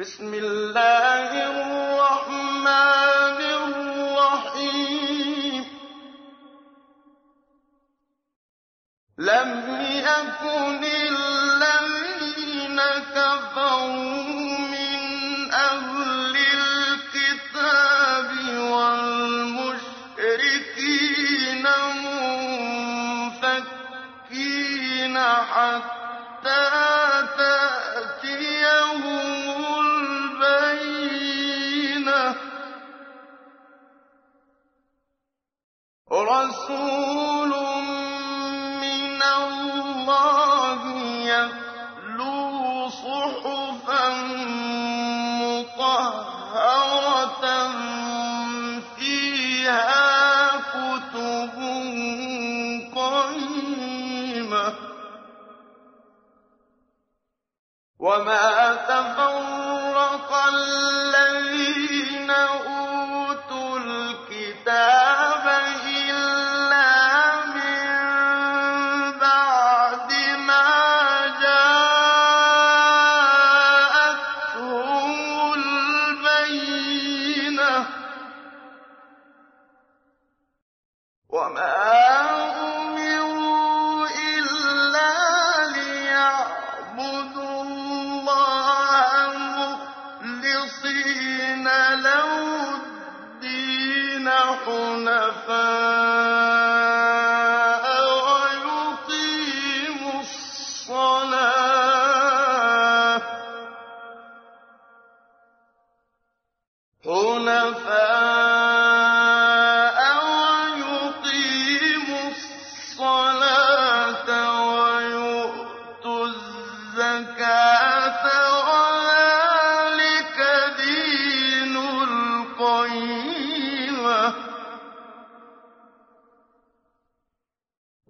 بسم الله الرحمن الرحيم. لم يكن الذين صحفا مطهرة فيها كتب قيمة.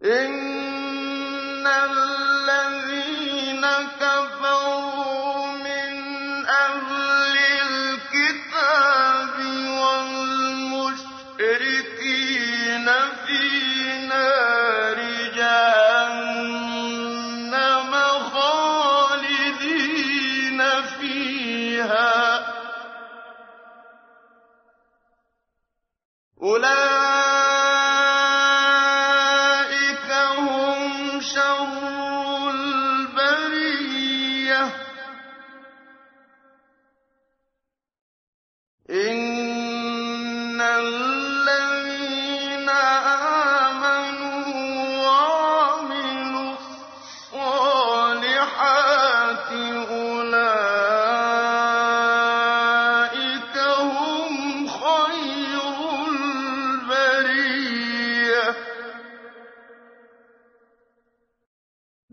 إن الذين كفروا من أهل الكتاب والمشركين في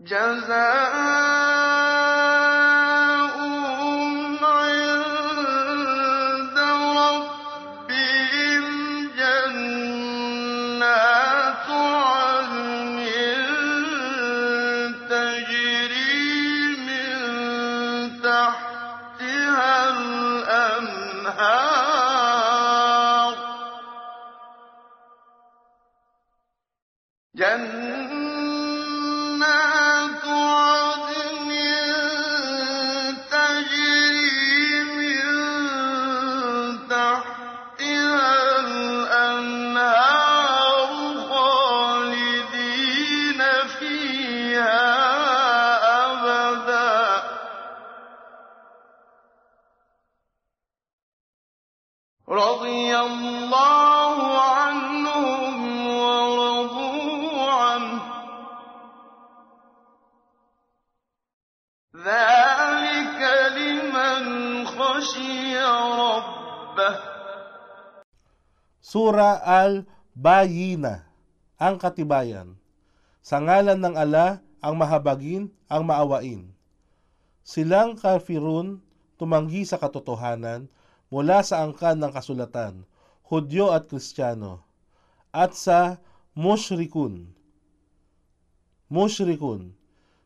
جزاؤهم عند ربهم جنات عدن تجري من تحتها الأنهار. رضي الله عنهم ورضوا عنه ذلك لمن خشي ربه Sura Al-Bayina, ang katibayan. Sa ngalan ng ala, ang mahabagin, ang maawain. Silang kafirun, tumanggi sa katotohanan, mula sa angkan ng kasulatan, Hudyo at Kristiyano, at sa mushrikun. Mushrikun,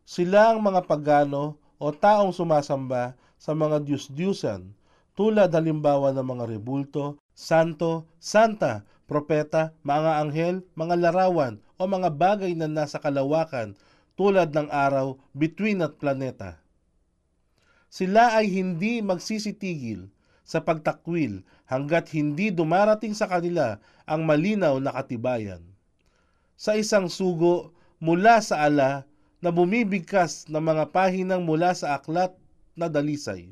silang mga pagano o taong sumasamba sa mga Diyos-Diyusan, tulad halimbawa ng mga rebulto, santo, santa, propeta, mga anghel, mga larawan o mga bagay na nasa kalawakan tulad ng araw, bituin at planeta. sila ay hindi magsisitigil sa pagtakwil hanggat hindi dumarating sa kanila ang malinaw na katibayan. Sa isang sugo mula sa ala na bumibigkas ng mga pahinang mula sa aklat na dalisay,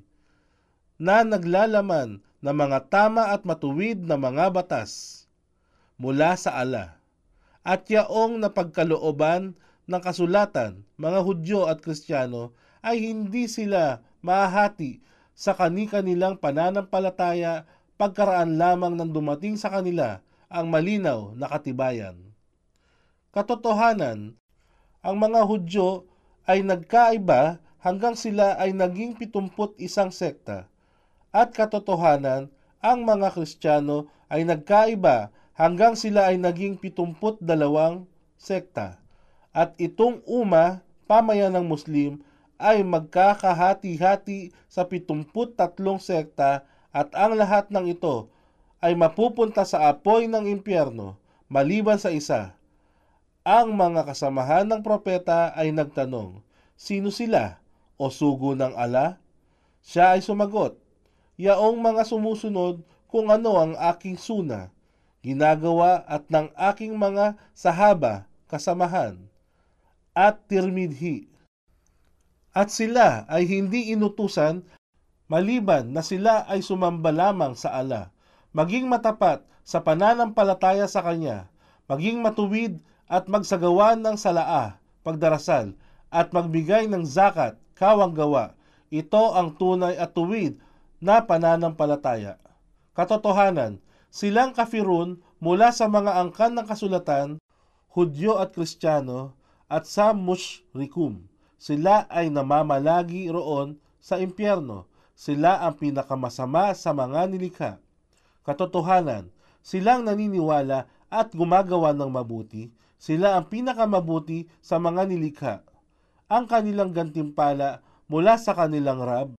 na naglalaman ng mga tama at matuwid na mga batas mula sa ala, at yaong napagkalooban ng kasulatan, mga Hudyo at Kristiyano ay hindi sila mahati sa kani-kanilang pananampalataya pagkaraan lamang ng dumating sa kanila ang malinaw na katibayan. Katotohanan, ang mga Hudyo ay nagkaiba hanggang sila ay naging pitumput isang sekta. At katotohanan, ang mga Kristiyano ay nagkaiba hanggang sila ay naging pitumput dalawang sekta. At itong uma, pamayan ng Muslim, ay magkakahati-hati sa 73 sekta at ang lahat ng ito ay mapupunta sa apoy ng impyerno maliban sa isa. Ang mga kasamahan ng propeta ay nagtanong, Sino sila? O sugo ng ala? Siya ay sumagot, Yaong mga sumusunod kung ano ang aking suna, ginagawa at ng aking mga sahaba, kasamahan, at tirmidhi at sila ay hindi inutusan maliban na sila ay sumamba lamang sa ala, maging matapat sa pananampalataya sa Kanya, maging matuwid at magsagawa ng salaa, pagdarasal, at magbigay ng zakat, kawang gawa. Ito ang tunay at tuwid na pananampalataya. Katotohanan, silang kafirun mula sa mga angkan ng kasulatan, Hudyo at Kristiyano, at sa mushrikum sila ay namamalagi roon sa impyerno. Sila ang pinakamasama sa mga nilikha. Katotohanan, silang naniniwala at gumagawa ng mabuti. Sila ang pinakamabuti sa mga nilikha. Ang kanilang gantimpala mula sa kanilang Rab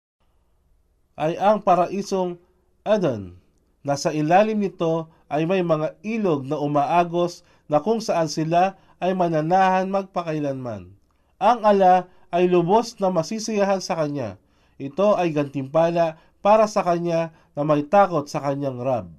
ay ang paraisong Adan. Nasa ilalim nito ay may mga ilog na umaagos na kung saan sila ay mananahan magpakailanman. Ang ala ay lubos na masisiyahan sa kanya. Ito ay gantimpala para sa kanya na may takot sa kanyang Rab.